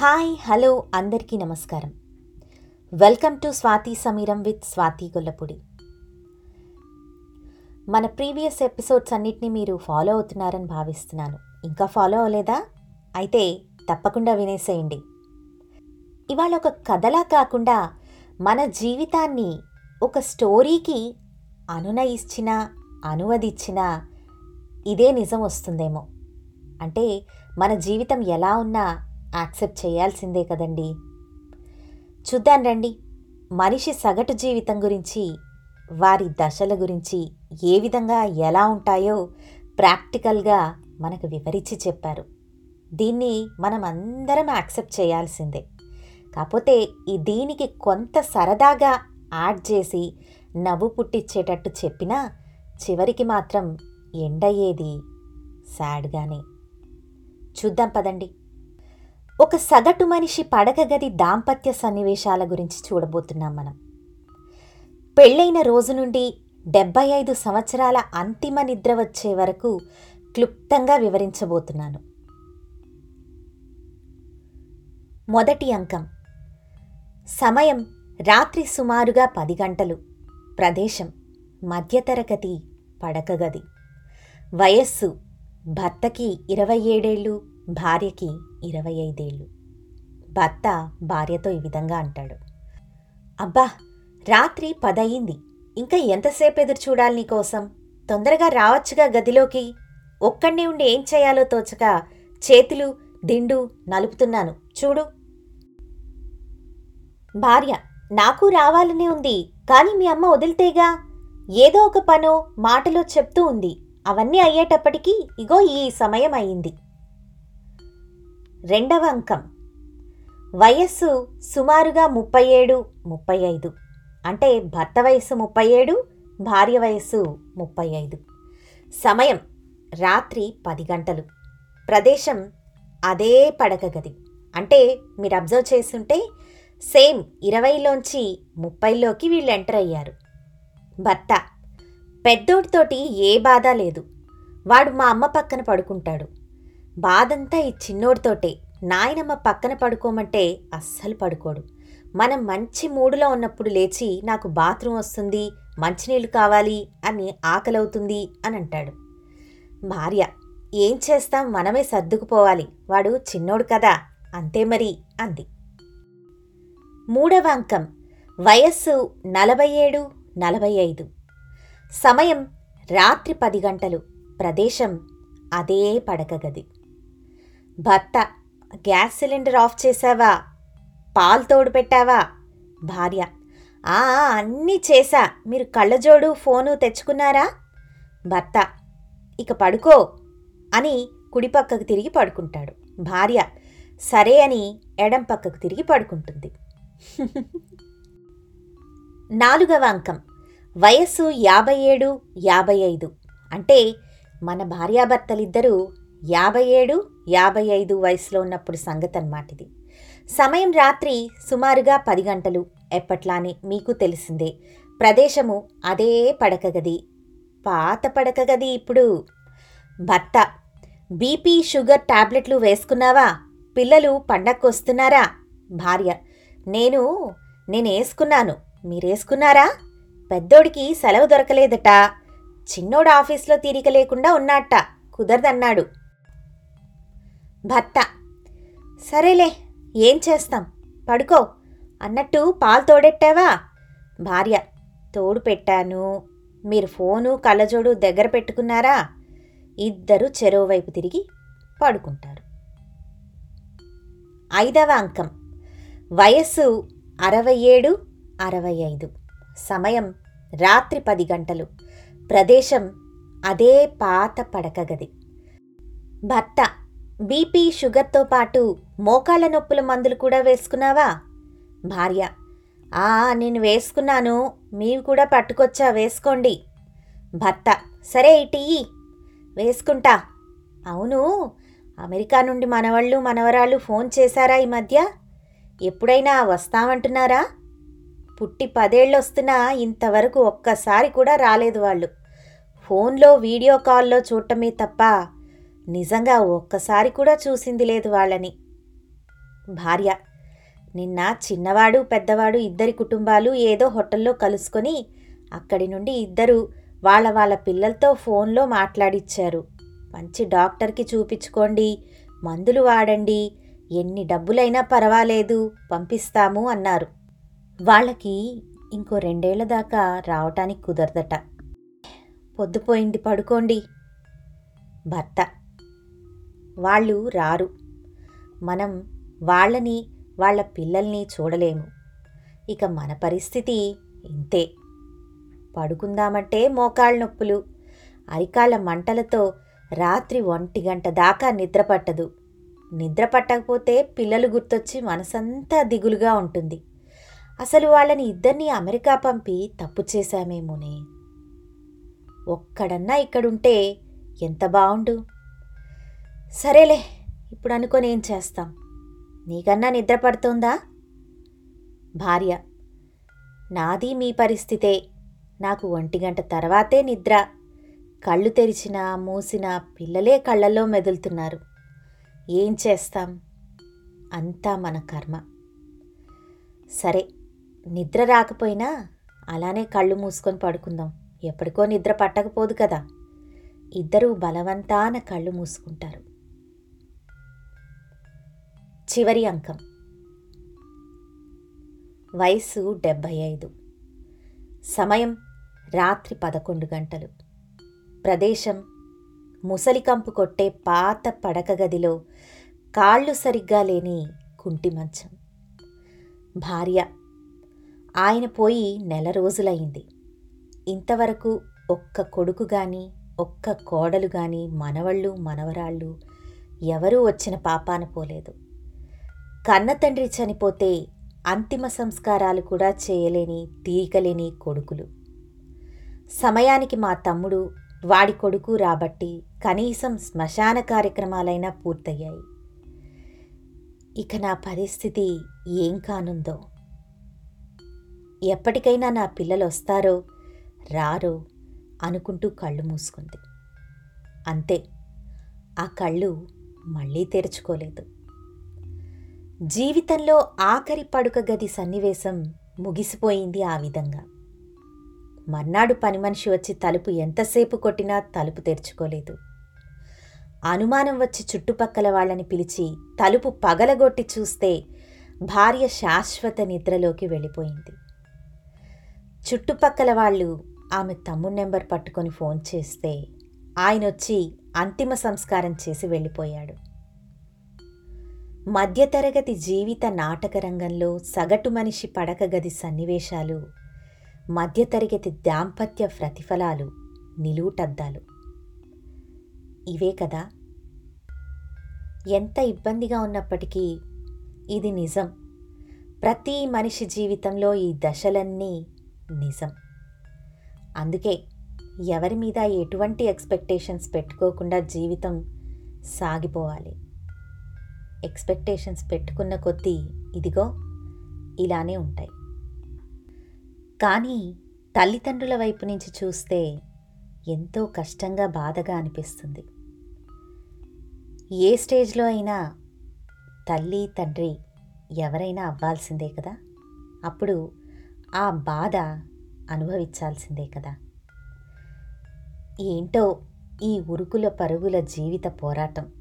Hi hello అందరికీ నమస్కారం. Welcome to Swathi Sameeram with Swathi Gollapudi. మన ప్రీవియస్ ఎపిసోడ్స్ అన్నిటినీ మీరు ఫాలో అవుతున్నారని భావిస్తున్నాను. ఇంకా ఫాలో అవ్వలేదా? అయితే తప్పకుండా వినేసేయండి. ఇవాళ ఒక కథలా కాకుండా మన జీవితాన్ని ఒక స్టోరీకి అనునయిచ్చిన అనువదించిన ఇదే నిజం వస్తుందేమో. అంటే మన జీవితం ఎలా ఉన్నా యాక్సెప్ట్ చేయాల్సిందే కదండి. చూద్దాం రండి. మనిషి సగటు జీవితం గురించి వారి దశల గురించి ఏ విధంగా ఎలా ఉంటాయో ప్రాక్టికల్గా మనకు వివరించి చెప్పారు. దీన్ని మనం అందరం యాక్సెప్ట్ చేయాల్సిందే. కాకపోతే ఈ దీనికి కొంత సరదాగా యాడ్ చేసి నవ్వు పుట్టించేటట్టు చెప్పినా చివరికి మాత్రం ఎండయ్యేది సాడ్గానే. చూద్దాం పదండి. ఒక సగటు మనిషి పడక గది దాంపత్య సన్నివేశాల గురించి చూడబోతున్నాం మనం. పెళ్ళైన రోజు నుండి డెబ్బై ఐదు సంవత్సరాల అంతిమ నిద్ర వచ్చే వరకు క్లుప్తంగా వివరించబోతున్నాను. మొదటి అంకం. సమయం రాత్రి సుమారుగా పది గంటలు. ప్రదేశం మధ్యతరగతి పడక గది వయస్సు భర్తకి ఇరవై ఏడేళ్ళు. భార్యకి ఇరవై ఐదేళ్ళు. భర్త భార్యతో ఈ విధంగా అంటాడు. అబ్బా రాత్రి పదయింది. ఇంకా ఎంతసేపు ఎదురు చూడాలి నీకోసం తొందరగా రావచ్చుగా గదిలోకి. ఒక్కడిని ఉండి ఏం చేయాలో తోచక చేతులు దిండు నలుపుతున్నాను. చూడు. భార్య నాకు రావాలనే ఉంది కానీ మీ అమ్మ వదిలితేగా? ఏదో ఒక పనో మాటలో చెప్తూ ఉంది. అవన్నీ అయ్యేటప్పటికీ ఇగో ఈ సమయం అయింది రెండవ అంకం. వయస్సు సుమారుగా ముప్పై ఏడు ముప్పై ఐదు. అంటే భర్త వయస్సు ముప్పై ఏడు భార్య వయస్సు ముప్పై ఐదు. సమయం రాత్రి పది గంటలు. ప్రదేశం అదే పడక గది. అంటే మీరు అబ్జర్వ్ చేస్తుంటే సేమ్ ఇరవైలోంచి ముప్పైలోకి వీళ్ళు ఎంటర్ అయ్యారు. భర్త. పెద్దోడితోటి ఏ బాధ లేదు. వాడు మా అమ్మ పక్కన పడుకుంటాడు. బాధంతా ఈ చిన్నోడితోటే. నాయనమ్మ పక్కన పడుకోమంటే అస్సలు పడుకోడు. మనం మంచి మూడులో ఉన్నప్పుడు లేచి నాకు బాత్రూమ్ వస్తుంది మంచినీళ్ళు కావాలి అని ఆకలవుతుంది అని అంటాడు. భార్య ఏం చేస్తాం మనమే సర్దుకుపోవాలి వాడు చిన్నోడు కదా అంతే మరి అంది. మూడవ అంకం వయస్సు నలభై ఏడు నలభై ఐదు సమయం రాత్రి పది గంటలు ప్రదేశం అదే పడకగది. భర్త గ్యాస్ సిలిండర్ ఆఫ్ చేశావా? పాలు తోడు పెట్టావా? భార్య ఆ అన్నీ చేశా. మీరు కళ్ళజోడు ఫోను తెచ్చుకున్నారా? భర్త ఇక పడుకో అని కుడిపక్కకు తిరిగి పడుకుంటాడు. భార్య సరే అని ఎడం పక్కకు తిరిగి పడుకుంటుంది. నాలుగవ అంకం వయస్సు యాభై ఏడు యాభై ఐదు. అంటే మన భార్యాభర్తలిద్దరూ యాభై ఏడు యాభై ఐదు వయసులో ఉన్నప్పుడు సంగతి అన్నమాట ఇది. సమయం రాత్రి సుమారుగా పది గంటలు ఎప్పట్లానే మీకు తెలిసిందే. ప్రదేశము అదే పడక గది. పాత పడక గది ఇప్పుడు. భర్త బీపీ షుగర్ టాబ్లెట్లు వేసుకున్నావా? పిల్లలు పండక్కొస్తున్నారా? భార్య నేను నేనేసుకున్నాను. మీరేసుకున్నారా? పెద్దోడికి సెలవు దొరకలేదట. చిన్నోడు ఆఫీస్లో తీరిక లేకుండా ఉన్నట్ట కుదరదన్నాడు. భర్త. సరేలే ఏం చేస్తాం? పడుకో. అన్నట్టు పాలు తోడెట్టావా? భార్య. తోడు పెట్టాను. మీరు ఫోను కళ్ళజోడు దగ్గర పెట్టుకున్నారా? ఇద్దరు చెరోవైపు తిరిగి పడుకుంటారు. ఐదవ అంకం. వయస్సు అరవై ఏడు అరవై ఐదు. సమయం రాత్రి పది గంటలు. ప్రదేశం అదే పాత పడక గది భర్త. బీపీ షుగర్తో పాటు మోకాళ్ళ నొప్పుల మందులు కూడా వేసుకున్నావా? భార్య ఆ నేను వేసుకున్నాను. మీవి కూడా పట్టుకొచ్చా? వేసుకోండి. భర్త సరే ఇటీ వేసుకుంటా. అవును అమెరికా నుండి మనవాళ్ళు మనవరాళ్ళు ఫోన్ చేశారా ఈ మధ్య? ఎప్పుడైనా వస్తామంటున్నారా? పుట్టి పదేళ్ళు వస్తున్నా ఇంతవరకు ఒక్కసారి కూడా రాలేదు వాళ్ళు. ఫోన్లో వీడియో కాల్లో చూడటమే తప్ప నిజంగా ఒక్కసారి కూడా చూసింది లేదు వాళ్ళని. భార్య నిన్న చిన్నవాడు పెద్దవాడు ఇద్దరి కుటుంబాలు ఏదో హోటల్లో కలుసుకొని అక్కడి నుండి ఇద్దరు వాళ్ళ వాళ్ళ పిల్లలతో ఫోన్లో మాట్లాడిచ్చారు. మంచి డాక్టర్కి చూపించుకోండి మందులు వాడండి ఎన్ని డబ్బులైనా పర్వాలేదు పంపిస్తాము అన్నారు. వాళ్ళకి ఇంకో రెండేళ్ళ దాకా రావటానికి కుదరదట. పొద్దుపోయింది పడుకోండి భర్త వాళ్ళు రారు. మనం వాళ్ళని వాళ్ళ పిల్లల్ని చూడలేము. ఇక మన పరిస్థితి ఇంతే. పడుకుందామంటే మోకాళ్ళ నొప్పులు. అరికాళ్ళ మంటలతో రాత్రి ఒంటి గంట దాకా నిద్ర పట్టదు. నిద్ర పట్టకపోతే పిల్లలు గుర్తొచ్చి మనసంతా దిగులుగా ఉంటుంది. అసలు వాళ్ళని ఇద్దరిని అమెరికా పంపి తప్పు చేశామేమోనే. ఒక్కడన్నా ఇక్కడుంటే ఎంత బావుండు? సరేలే ఇప్పుడు అనుకొని ఏం చేస్తాం? నీకన్నా నిద్ర పడుతుందా? భార్య నాది మీ పరిస్థితే. నాకు ఒంటి గంట తర్వాతే నిద్ర. కళ్ళు తెరిచినా మూసినా పిల్లలే కళ్ళల్లో మెదులుతున్నారు. ఏం చేస్తాం? అంతా మన కర్మ. సరే నిద్ర రాకపోయినా అలానే కళ్ళు మూసుకొని పడుకుందాం. ఎప్పటికో నిద్ర పట్టకపోదు కదా. ఇద్దరూ బలవంతాన కళ్ళు మూసుకుంటారు. చివరి అంకం. వయస్సు డెబ్భై ఐదు సమయం రాత్రి పదకొండు గంటలు. ప్రదేశం ముసలికంపు కొట్టే పాత పడక గదిలో కాళ్ళు సరిగ్గా లేని కుంటి మంచం. భార్య ఆయన పోయి నెల రోజులయింది ఇంతవరకు ఒక్క కొడుకు గాని ఒక్క కోడలు గాని మనవళ్ళు మనవరాళ్ళు ఎవరూ వచ్చిన పాపాన పోలేదు. కన్నతండ్రి చనిపోతే అంతిమ సంస్కారాలు కూడా చేయలేని తీరికలేని కొడుకులు. సమయానికి మా తమ్ముడు వాడి కొడుకు రాబట్టి కనీసం శ్మశాన కార్యక్రమాలైనా పూర్తయ్యాయి. ఇక నా పరిస్థితి ఏం కానుందో? ఎప్పటికైనా నా పిల్లలు వస్తారో రారో అనుకుంటూ కళ్ళు మూసుకుంది. అంతే ఆ కళ్ళు మళ్ళీ తెరుచుకోలేదు. జీవితంలో ఆఖరి పడుక గది సన్నివేశం ముగిసిపోయింది ఆ విధంగా. మర్నాడు పని మనిషి వచ్చి తలుపు ఎంతసేపు కొట్టినా తలుపు తెరుచుకోలేదు. అనుమానం వచ్చి చుట్టుపక్కల వాళ్ళని పిలిచి తలుపు పగలగొట్టి చూస్తే భార్య శాశ్వత నిద్రలోకి వెళ్ళిపోయింది. చుట్టుపక్కల వాళ్ళు ఆమె తమ్ముడు నెంబర్ పట్టుకొని ఫోన్ చేస్తే ఆయన వచ్చి అంతిమ సంస్కారం చేసి వెళ్ళిపోయాడు. మధ్యతరగతి జీవిత నాటక రంగంలో సగటు మనిషి పడక గది సన్నివేశాలు మధ్యతరగతి దాంపత్య ప్రతిఫలాలు నిలువుటద్దాలు. ఇవే కదా. ఎంత ఇబ్బందిగా ఉన్నప్పటికీ ఇది నిజం. ప్రతి మనిషి జీవితంలో ఈ దశలన్నీ నిజం. అందుకే ఎవరి మీద ఎటువంటి ఎక్స్పెక్టేషన్స్ పెట్టుకోకుండా జీవితం సాగిపోవాలి. ఎక్స్పెక్టేషన్స్ పెట్టుకున్న కొద్దీ ఇదిగో ఇలానే ఉంటాయి. కానీ తల్లిదండ్రుల వైపు నుంచి చూస్తే ఎంతో కష్టంగా బాధగా అనిపిస్తుంది. ఏ స్టేజ్లో అయినా తల్లి తండ్రి ఎవరైనా అవ్వాల్సిందే కదా? అప్పుడు ఆ బాధ అనుభవించాల్సిందే కదా? ఏంటో ఈ ఉరుకుల పరుగుల జీవిత పోరాటం.